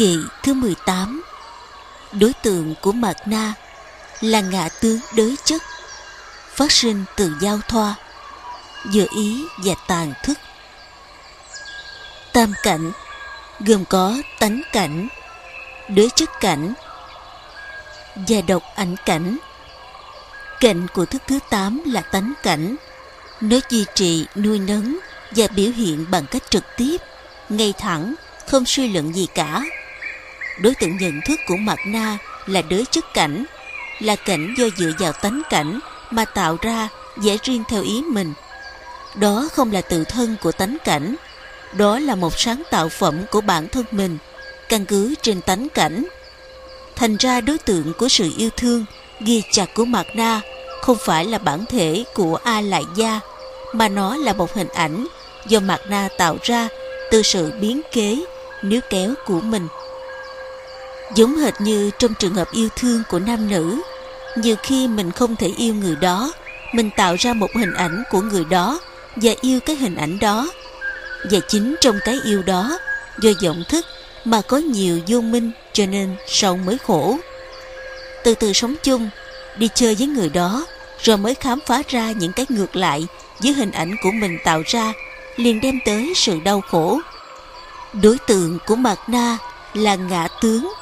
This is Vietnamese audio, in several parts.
Kỵ thứ 18 Đối tượng của Mạt Na là ngạ tướng đới chất phát sinh từ giao thoa dự ý và tàn thức. Tam cảnh gồm có tánh cảnh đới chất cảnh và độc ảnh cảnh. Cạnh của thức thứ 8 là tánh cảnh Nó duy trì, nuôi nấng Và biểu hiện bằng cách trực tiếp Ngay thẳng, không suy luận gì cả. Đối tượng nhận thức của mặt na là đới chất cảnh Là cảnh do dựa vào tánh cảnh Mà tạo ra vẽ riêng theo ý mình Đó không là tự thân của tánh cảnh Đó là một sáng tạo phẩm của bản thân mình Căn cứ trên tánh cảnh Thành ra đối tượng của sự yêu thương ghi chặt của Mạt Na không phải là bản thể của A Lại Gia, mà nó là một hình ảnh do Mạt Na tạo ra từ sự biến kế, níu kéo của mình. Giống hệt như trong trường hợp yêu thương của nam nữ, nhiều khi mình không thể yêu người đó, mình tạo ra một hình ảnh của người đó và yêu cái hình ảnh đó. Và chính trong cái yêu đó, do vọng thức mà có nhiều vô minh cho nên sau mới khổ. Từ từ sống chung đi chơi với người đó rồi mới khám phá ra những cái ngược lại với hình ảnh của mình tạo ra liền đem tới sự đau khổ. Đối tượng của mạt na là ngã tướng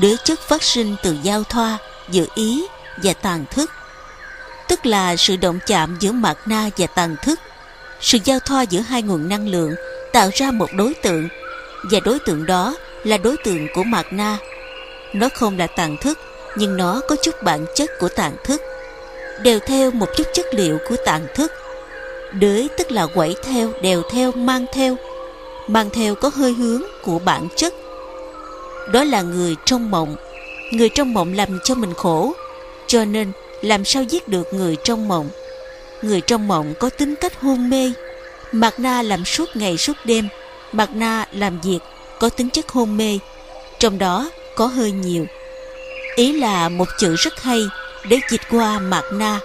đế chất phát sinh từ giao thoa, giữa ý và tàn thức. Tức là sự động chạm giữa mạt na và tàn thức. Sự giao thoa giữa hai nguồn năng lượng tạo ra một đối tượng, và đối tượng đó là đối tượng của mạt na. Nó không là tàn thức, nhưng nó có chút bản chất của tàn thức. Đều theo một chút chất liệu của tàn thức. Đới tức là quẩy theo đều theo, mang theo. Mang theo có hơi hướng của bản chất đó là người trong mộng. Người trong mộng làm cho mình khổ, cho nên làm sao giết được người trong mộng? Người trong mộng có tính cách hôn mê. Mạc Na làm suốt ngày suốt đêm, Mạc Na làm việc có tính chất hôn mê, Trong đó có hơi nhiều. Ý là một chữ rất hay Để dịch qua Mạc Na.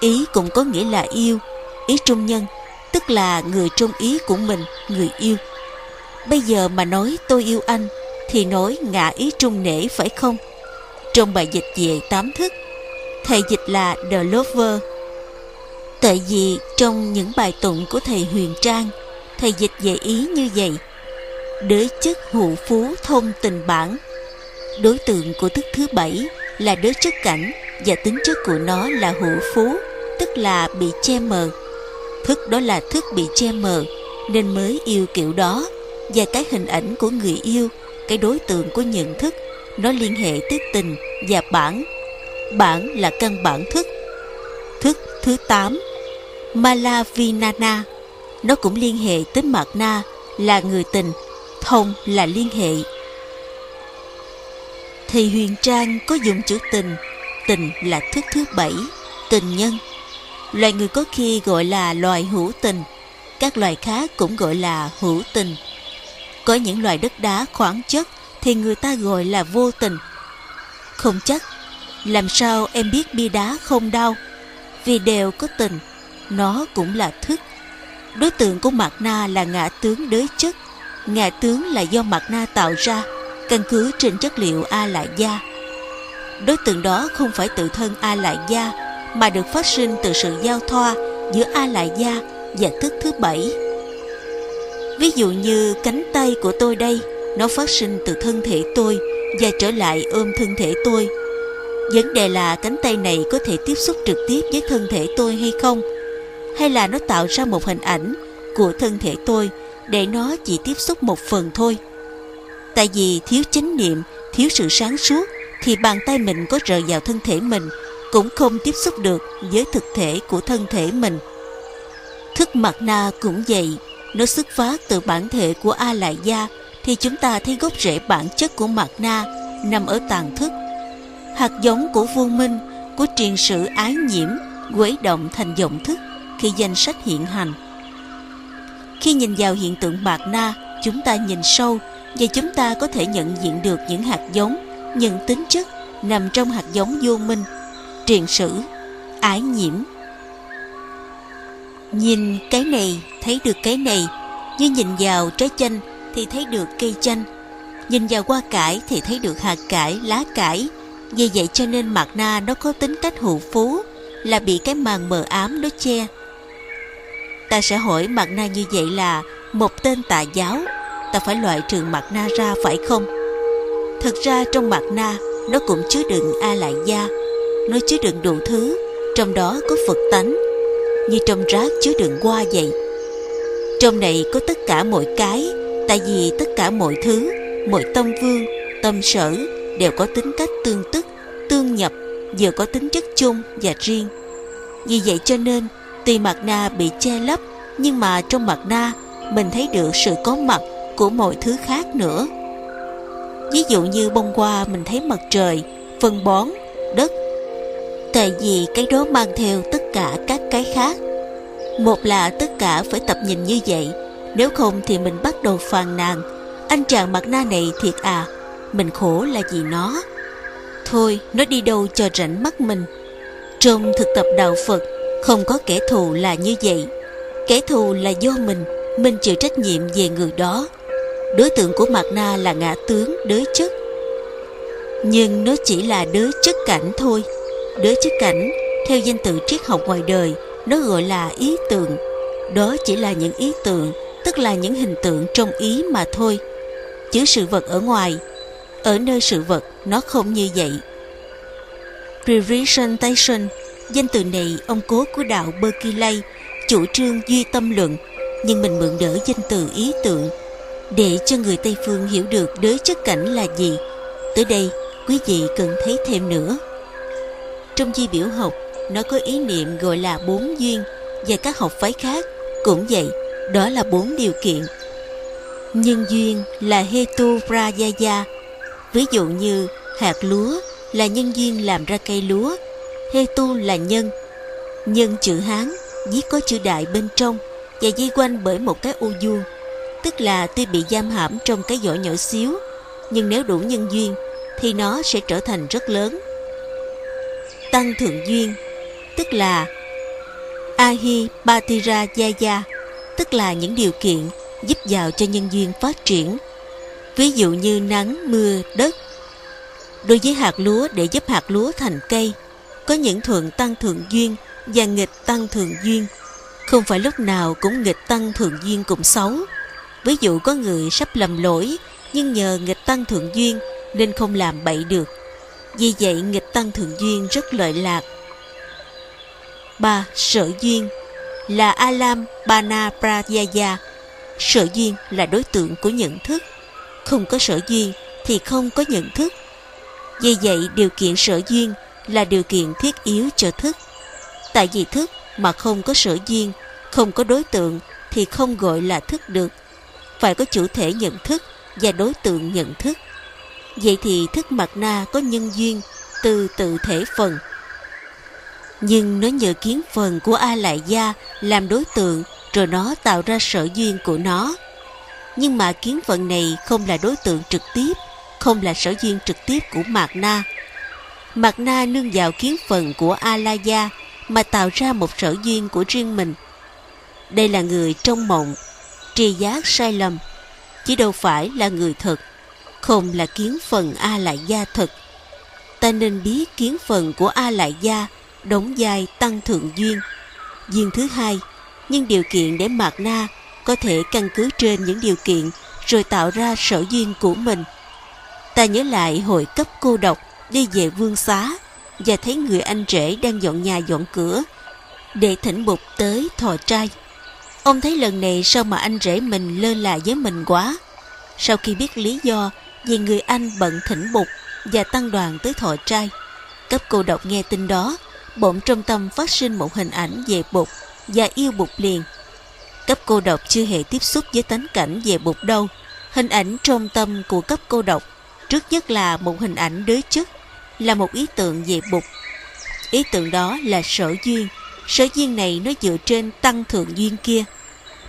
Ý cũng có nghĩa là yêu, Ý trung nhân, Tức là người trong ý của mình, Người yêu. Bây giờ mà nói tôi yêu anh thì nói ngã ý trung nể phải không? Trong bài dịch về tám thức, Thầy dịch là The Lover. Tại vì trong những bài tụng của thầy Huyền Trang, Thầy dịch về ý như vậy. Đế chất hữu phú thông tình bản. Đối tượng của thức thứ bảy là đế chất cảnh Và tính chất của nó là hữu phú, Tức là bị che mờ. Thức đó là thức bị che mờ, Nên mới yêu kiểu đó Và cái hình ảnh của người yêu cái đối tượng của nhận thức. Nó liên hệ tới tình và bản. Bản là căn bản thức. Thức thứ 8 Malavinana. Nó cũng liên hệ tới Mạt Na Là người tình, Thông là liên hệ. Thì Huyền Trang có dùng chữ tình. Tình là thức thứ bảy, Tình nhân. Loài người có khi gọi là loài hữu tình. Các loài khác cũng gọi là hữu tình. Có những loại đất đá khoáng chất Thì người ta gọi là vô tình. Không chắc, Làm sao em biết bia đá không đau? Vì đều có tình, Nó cũng là thức. Đối tượng của Mạt Na là ngã tướng đới chất. Ngã tướng là do Mạc na tạo ra, Căn cứ trên chất liệu A Lại Gia Đối tượng đó không phải tự thân A Lại Gia Mà được phát sinh từ sự giao thoa Giữa A Lại Gia và thức thứ bảy. Ví dụ như cánh tay của tôi đây Nó phát sinh từ thân thể tôi Và trở lại ôm thân thể tôi Vấn đề là cánh tay này có thể tiếp xúc trực tiếp với thân thể tôi hay không Hay là nó tạo ra một hình ảnh của thân thể tôi để nó chỉ tiếp xúc một phần thôi. Tại vì thiếu chánh niệm, thiếu sự sáng suốt thì bàn tay mình có rời vào thân thể mình cũng không tiếp xúc được với thực thể của thân thể mình. Thức mặt na cũng vậy, nó xuất phát từ bản thể của A Lại Gia thì chúng ta thấy gốc rễ bản chất của mặt na nằm ở tàn thức. Hạt giống của vô minh, của truyền sử ái nhiễm, quấy động thành vọng thức khi danh sách hiện hành khi nhìn vào hiện tượng mạt na, chúng ta nhìn sâu và chúng ta có thể nhận diện được những hạt giống, những tính chất nằm trong hạt giống vô minh, truyền sử, ái nhiễm. Nhìn cái này, thấy được cái này, như nhìn vào trái chanh thì thấy được cây chanh. Nhìn vào hoa cải thì thấy được hạt cải, lá cải. Vì vậy cho nên mặt na nó có tính cách hữu phú Là bị cái màn mờ ám nó che. Ta sẽ hỏi mặt na như vậy là Một tên tà giáo Ta phải loại trừ mặt na ra phải không? Thực ra trong mặt na Nó cũng chứa đựng A Lại Gia Nó chứa đựng đủ thứ Trong đó có Phật tánh như trong rác chứa đựng hoa vậy. Trong này có tất cả mọi cái Tại vì tất cả mọi thứ Mọi tâm vương, tâm sở Đều có tính cách tương tức, tương nhập Vừa có tính chất chung và riêng. Vì vậy cho nên Tuy mặt na bị che lấp Nhưng mà trong mặt na Mình thấy được sự có mặt của mọi thứ khác nữa. Ví dụ như bông hoa mình thấy mặt trời Phân bón, đất. Tại vì cái đó mang theo tất cả các cái khác. Một là tất cả phải tập nhìn như vậy, Nếu không thì mình bắt đầu phàn nàn. Anh chàng mặt na này thiệt à Mình khổ là vì nó. Thôi, nó đi đâu cho rảnh mắt mình. Trong thực tập đạo Phật, Không có kẻ thù là như vậy. Kẻ thù là do mình Mình chịu trách nhiệm về người đó. Đối tượng của Mạt Na là ngã tướng, đới chất. Nhưng nó chỉ là đới chất cảnh thôi. Đới chất cảnh theo danh từ triết học ngoài đời, Nó gọi là ý tưởng. Đó chỉ là những ý tưởng, Tức là những hình tượng trong ý mà thôi. Chứ sự vật ở ngoài, Ở nơi sự vật, nó không như vậy. Presentation Danh từ này ông cố của đạo Berkeley, Chủ trương duy tâm luận, Nhưng mình mượn đỡ danh từ ý tưởng để cho người Tây Phương hiểu được đới chất cảnh là gì. Tới đây, quý vị cần thấy thêm nữa. Trong di biểu học nó có ý niệm gọi là bốn duyên, Và các học phái khác cũng vậy, Đó là bốn điều kiện. Nhân duyên là Hetu prajaya Ví dụ như hạt lúa là nhân duyên làm ra cây lúa Hetu là nhân. Nhân chữ Hán viết có chữ đại bên trong Và dây quanh bởi một cái ô vuông. Tức là tuy bị giam hãm trong cái vỏ nhỏ xíu, nhưng nếu đủ nhân duyên thì nó sẽ trở thành rất lớn. Tăng thượng duyên tức là ahi batira yaya tức là những điều kiện giúp vào cho nhân duyên phát triển ví dụ như nắng, mưa, đất đối với hạt lúa, để giúp hạt lúa thành cây, có những thuận tăng thượng duyên và nghịch tăng thượng duyên không phải lúc nào cũng nghịch tăng thượng duyên cũng xấu Ví dụ có người sắp lầm lỗi, nhưng nhờ nghịch tăng thượng duyên nên không làm bậy được. Vì vậy nghịch tăng thượng duyên rất lợi lạc ba Sở duyên là Alam Bana Prayaya. Sở duyên là đối tượng của nhận thức. Không có sở duyên thì không có nhận thức. Vì vậy điều kiện sở duyên là điều kiện thiết yếu cho thức. Tại vì thức mà không có sở duyên, không có đối tượng thì không gọi là thức được phải có chủ thể nhận thức và đối tượng nhận thức. Vậy thì thức mặt na có nhân duyên từ tự thể phần. Nhưng nó nhờ kiến phần của A Lại Gia làm đối tượng rồi nó tạo ra sở duyên của nó. Nhưng mà kiến phần này không là đối tượng trực tiếp, không là sở duyên trực tiếp của Mạt Na. Mạt Na nương vào kiến phần của A La Gia mà tạo ra một sở duyên của riêng mình. Đây là người trong mộng tri giác sai lầm chứ đâu phải là người thật không là kiến phần a lại gia thật ta nên biết kiến phần của a lại gia đóng vai tăng thượng duyên. Duyên thứ hai nhưng điều kiện để mạt na có thể căn cứ trên những điều kiện rồi tạo ra sở duyên của mình. Ta nhớ lại hội cấp cô độc đi về vương xá và thấy người anh rể đang dọn nhà dọn cửa để thỉnh bục tới thò trai. Ông thấy lần này sao mà anh rể mình lơ là với mình quá. Sau khi biết lý do vì người anh bận thỉnh bục và tăng đoàn tới thọ trai, cấp cô độc nghe tin đó, bỗng trong tâm phát sinh một hình ảnh về bụt và yêu bụt liền. Cấp cô độc chưa hề tiếp xúc với tánh cảnh về bụt đâu. Hình ảnh trong tâm của cấp cô độc trước nhất là một hình ảnh đới chức, là một ý tưởng về bụt Ý tưởng đó là sở duyên, sở duyên này nó dựa trên tăng thượng duyên kia.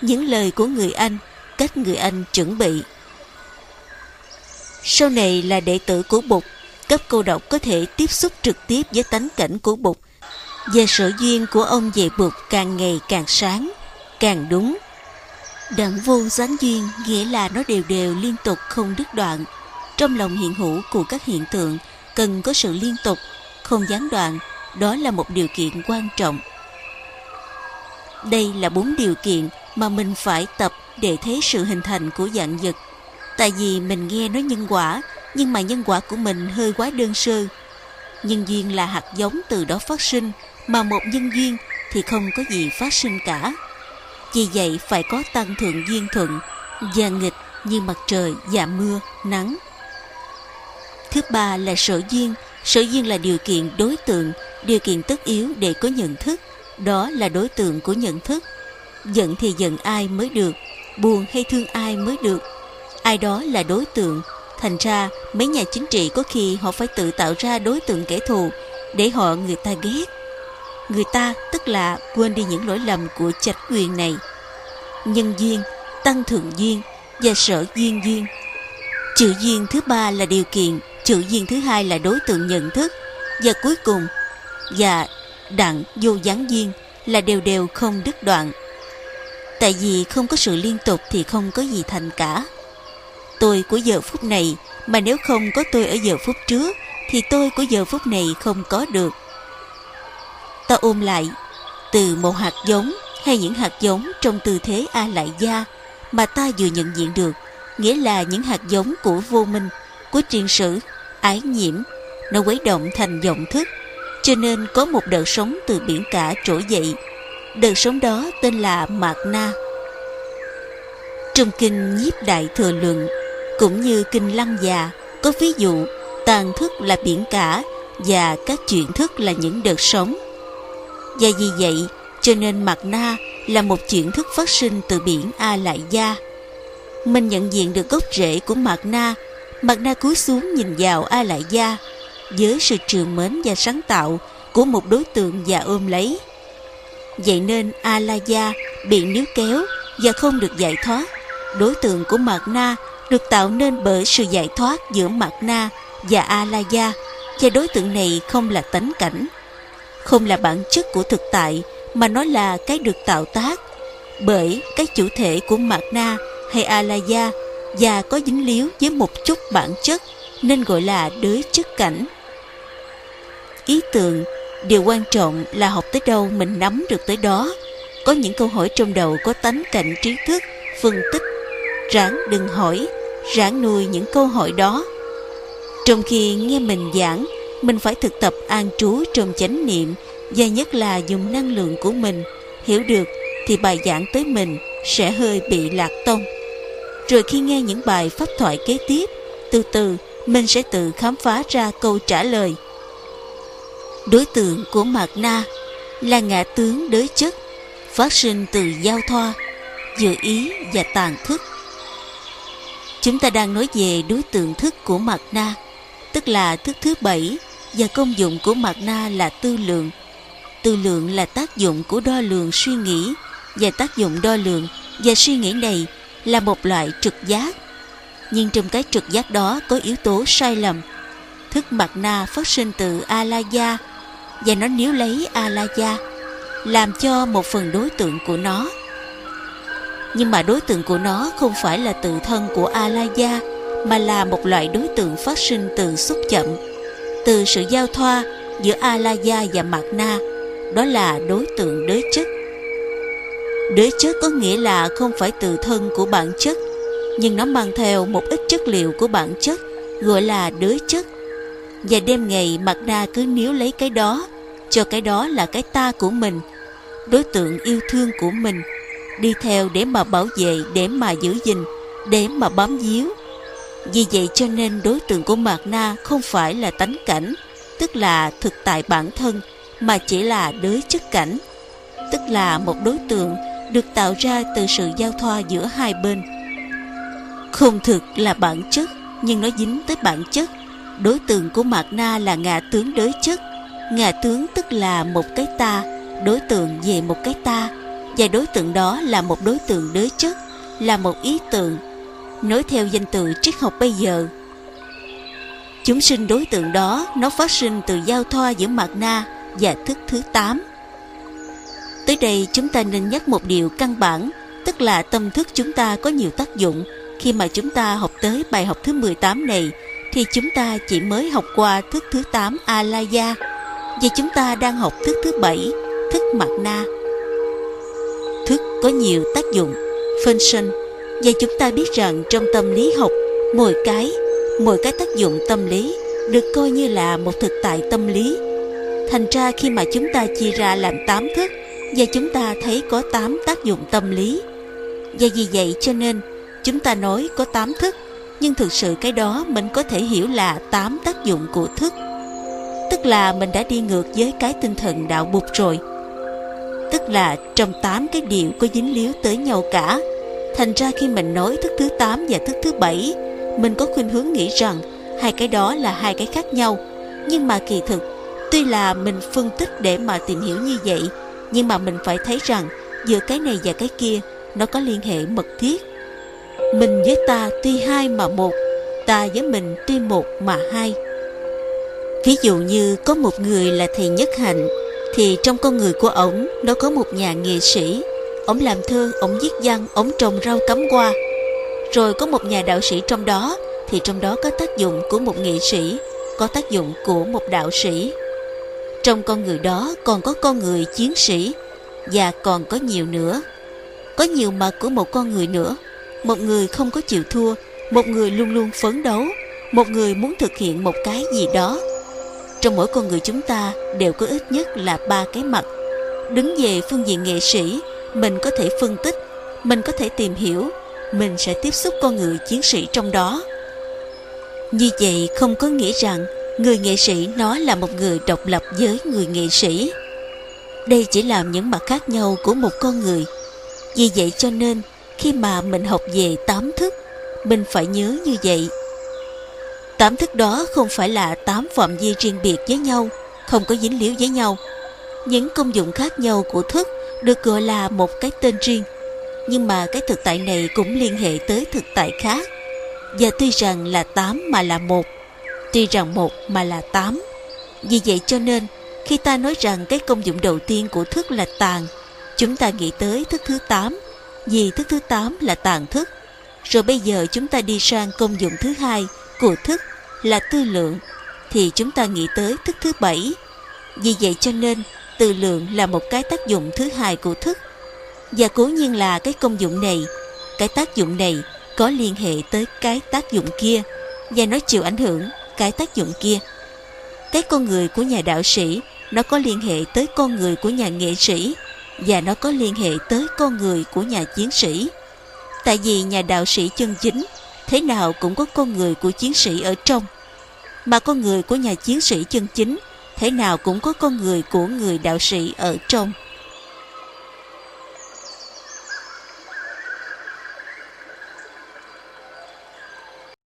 Những lời của người anh cách người anh chuẩn bị. Sau này là đệ tử của bụt cấp cô độc có thể tiếp xúc trực tiếp với tánh cảnh của bụt và sở duyên của ông về bụt càng ngày càng sáng càng đúng đẳng vô gián duyên nghĩa là nó đều đều liên tục không đứt đoạn trong lòng hiện hữu của các hiện tượng cần có sự liên tục, không gián đoạn, đó là một điều kiện quan trọng. Đây là bốn điều kiện mà mình phải tập để thấy sự hình thành của dạng vật. Tại vì mình nghe nói nhân quả, nhưng mà nhân quả của mình hơi quá đơn sơ. Nhân duyên là hạt giống từ đó phát sinh, mà một nhân duyên thì không có gì phát sinh cả. Vì vậy phải có tăng thượng duyên thuận và nghịch như mặt trời và mưa, nắng. Thứ ba là sở duyên. Sở duyên là điều kiện đối tượng, điều kiện tất yếu để có nhận thức. Đó là đối tượng của nhận thức. Giận thì giận ai mới được, buồn hay thương ai mới được. Ai đó là đối tượng. Thành ra mấy nhà chính trị có khi họ phải tự tạo ra đối tượng kẻ thù để họ người ta ghét. Người ta tức là quên đi những lỗi lầm của trạch quyền này. Nhân duyên, tăng thượng duyên và sở duyên duyên. Chữ duyên thứ ba là điều kiện, chữ duyên thứ hai là đối tượng nhận thức và cuối cùng và đặng vô gián duyên là đều đều không đứt đoạn. Tại vì không có sự liên tục thì không có gì thành cả. Tôi của giờ phút này mà nếu không có tôi ở giờ phút trước thì tôi của giờ phút này không có được. Ta ôm lại từ một hạt giống hay những hạt giống trong tư thế A lại gia mà ta vừa nhận diện được, nghĩa là những hạt giống của vô minh, của triền sử, ái nhiễm, nó quấy động thành vọng thức, cho nên có một đợt sống từ biển cả trỗi dậy. Đợt sống đó tên là Mạt Na. Trong kinh Nhiếp Đại Thừa Luận, cũng như kinh Lăng Già, có ví dụ tàn thức là biển cả và các chuyện thức là những đợt sống. Và vì vậy, cho nên mặt Na là một chuyện thức phát sinh từ biển A Lại Gia. Mình nhận diện được gốc rễ của mặt Na. mặt Na cúi xuống nhìn vào A Lại Gia với sự trường mến và sáng tạo của một đối tượng và ôm lấy. Vậy nên A La Gia bị níu kéo và không được giải thoát. Đối tượng của mặt Na được tạo nên bởi sự giải thoát giữa mặt Na và A La Gia và đối tượng này không là tánh cảnh, không là bản chất của thực tại mà nó là cái được tạo tác bởi cái chủ thể của Mạt Na hay Alaya và có dính líu với một chút bản chất nên gọi là đới chất cảnh. Ý tưởng, điều quan trọng là học tới đâu mình nắm được tới đó. Có những câu hỏi trong đầu có tánh cảnh trí thức, phân tích. Ráng đừng hỏi, ráng nuôi những câu hỏi đó. Trong khi nghe mình giảng, mình phải thực tập an trú trong chánh niệm, và nhất là dùng năng lượng của mình. Hiểu được thì bài giảng tới mình sẽ hơi bị lạc tông. Rồi khi nghe những bài pháp thoại kế tiếp, từ từ mình sẽ tự khám phá ra câu trả lời. Đối tượng của mạt na là ngã tướng đới chất, phát sinh từ giao thoa dự ý và tàn thức. Chúng ta đang nói về đối tượng thức của mạt na, tức là thức thứ bảy và công dụng của mặt na là tư lượng Tư lượng là tác dụng của đo lường suy nghĩ và tác dụng đo lường và suy nghĩ này là một loại trực giác. Nhưng trong cái trực giác đó có yếu tố sai lầm. Thức mặt na phát sinh từ Alaya và nó níu lấy Alaya làm cho một phần đối tượng của nó. Nhưng mà đối tượng của nó không phải là tự thân của Alaya mà là một loại đối tượng phát sinh từ xúc chậm, từ sự giao thoa giữa Alaya và Mạc Na đó là đối tượng đới chất. Đới chất có nghĩa là không phải từ thân của bản chất, nhưng nó mang theo một ít chất liệu của bản chất, gọi là đới chất. Và đêm ngày Mạc na cứ níu lấy cái đó, cho cái đó là cái ta của mình, đối tượng yêu thương của mình, đi theo để mà bảo vệ, để mà giữ gìn, để mà bám víu vì vậy cho nên đối tượng của mạt na không phải là tánh cảnh, tức là thực tại bản thân, mà chỉ là đới chất cảnh. Tức là một đối tượng được tạo ra từ sự giao thoa giữa hai bên. Không thực là bản chất, nhưng nó dính tới bản chất. Đối tượng của mạt na là ngã tướng đới chất. Ngã tướng tức là một cái ta, đối tượng về một cái ta. Và đối tượng đó là một đối tượng đới chất, là một ý tượng nói theo danh từ triết học bây giờ chúng sinh đối tượng đó nó phát sinh từ giao thoa giữa mạt na và thức thứ 8. Tới đây chúng ta nên nhắc một điều căn bản, tức là tâm thức chúng ta có nhiều tác dụng, khi mà chúng ta học tới bài học thứ 18 này thì chúng ta chỉ mới học qua thức thứ 8 Alaya và chúng ta đang học thức thứ 7 thức mạt na. Thức có nhiều tác dụng, function và chúng ta biết rằng trong tâm lý học mỗi cái, mỗi cái tác dụng tâm lý được coi như là một thực tại tâm lý. Thành ra khi mà chúng ta chia ra làm 8 thức và chúng ta thấy có 8 tác dụng tâm lý. Và vì vậy cho nên chúng ta nói có 8 thức nhưng thực sự cái đó mình có thể hiểu là 8 tác dụng của thức. Tức là mình đã đi ngược với cái tinh thần đạo bụt rồi. Tức là trong 8 cái điều có dính líu tới nhau cả. Thành ra khi mình nói thức thứ 8 và thức thứ 7, mình có khuynh hướng nghĩ rằng hai cái đó là hai cái khác nhau. Nhưng mà kỳ thực, tuy là mình phân tích để mà tìm hiểu như vậy, nhưng mà mình phải thấy rằng giữa cái này và cái kia nó có liên hệ mật thiết. Mình với ta tuy hai mà một ta với mình tuy một mà hai. Ví dụ như có một người là thầy nhất hạnh thì trong con người của ổng nó có một nhà nghệ sĩ ổng làm thơ ổng viết văn ổng trồng rau cắm hoa. Rồi có một nhà đạo sĩ trong đó, thì trong đó có tác dụng của một nghệ sĩ, có tác dụng của một đạo sĩ. Trong con người đó còn có con người chiến sĩ, và còn có nhiều nữa. Có nhiều mặt của một con người nữa. Một người không có chịu thua, một người luôn luôn phấn đấu, một người muốn thực hiện một cái gì đó. Trong mỗi con người chúng ta đều có ít nhất là ba cái mặt. Đứng về phương diện nghệ sĩ mình có thể phân tích, mình có thể tìm hiểu, mình sẽ tiếp xúc con người chiến sĩ trong đó. Như vậy không có nghĩa rằng người nghệ sĩ nó là một người độc lập với người nghệ sĩ. Đây chỉ là những mặt khác nhau của một con người. Vì vậy cho nên, khi mà mình học về tám thức, mình phải nhớ như vậy. Tám thức đó không phải là tám phạm vi riêng biệt với nhau, không có dính líu với nhau. Những công dụng khác nhau của thức được gọi là một cái tên riêng nhưng mà cái thực tại này cũng liên hệ tới thực tại khác và tuy rằng là tám mà là một, tuy rằng một mà là tám vì vậy cho nên, khi ta nói rằng cái công dụng đầu tiên của thức là tàn, chúng ta nghĩ tới thức thứ tám vì thức thứ 8 là tàn thức. Rồi bây giờ chúng ta đi sang công dụng thứ hai của thức là tư lượng, thì chúng ta nghĩ tới thức thứ bảy. Vì vậy cho nên tư lượng là một cái tác dụng thứ hai của thức. Và cố nhiên là cái công dụng này, cái tác dụng này có liên hệ tới cái tác dụng kia và nó chịu ảnh hưởng cái tác dụng kia. Cái con người của nhà đạo sĩ nó có liên hệ tới con người của nhà nghệ sĩ và nó có liên hệ tới con người của nhà chiến sĩ. Tại vì nhà đạo sĩ chân chính thế nào cũng có con người của chiến sĩ ở trong. Mà con người của nhà chiến sĩ chân chính thế nào cũng có con người của người đạo sĩ ở trong.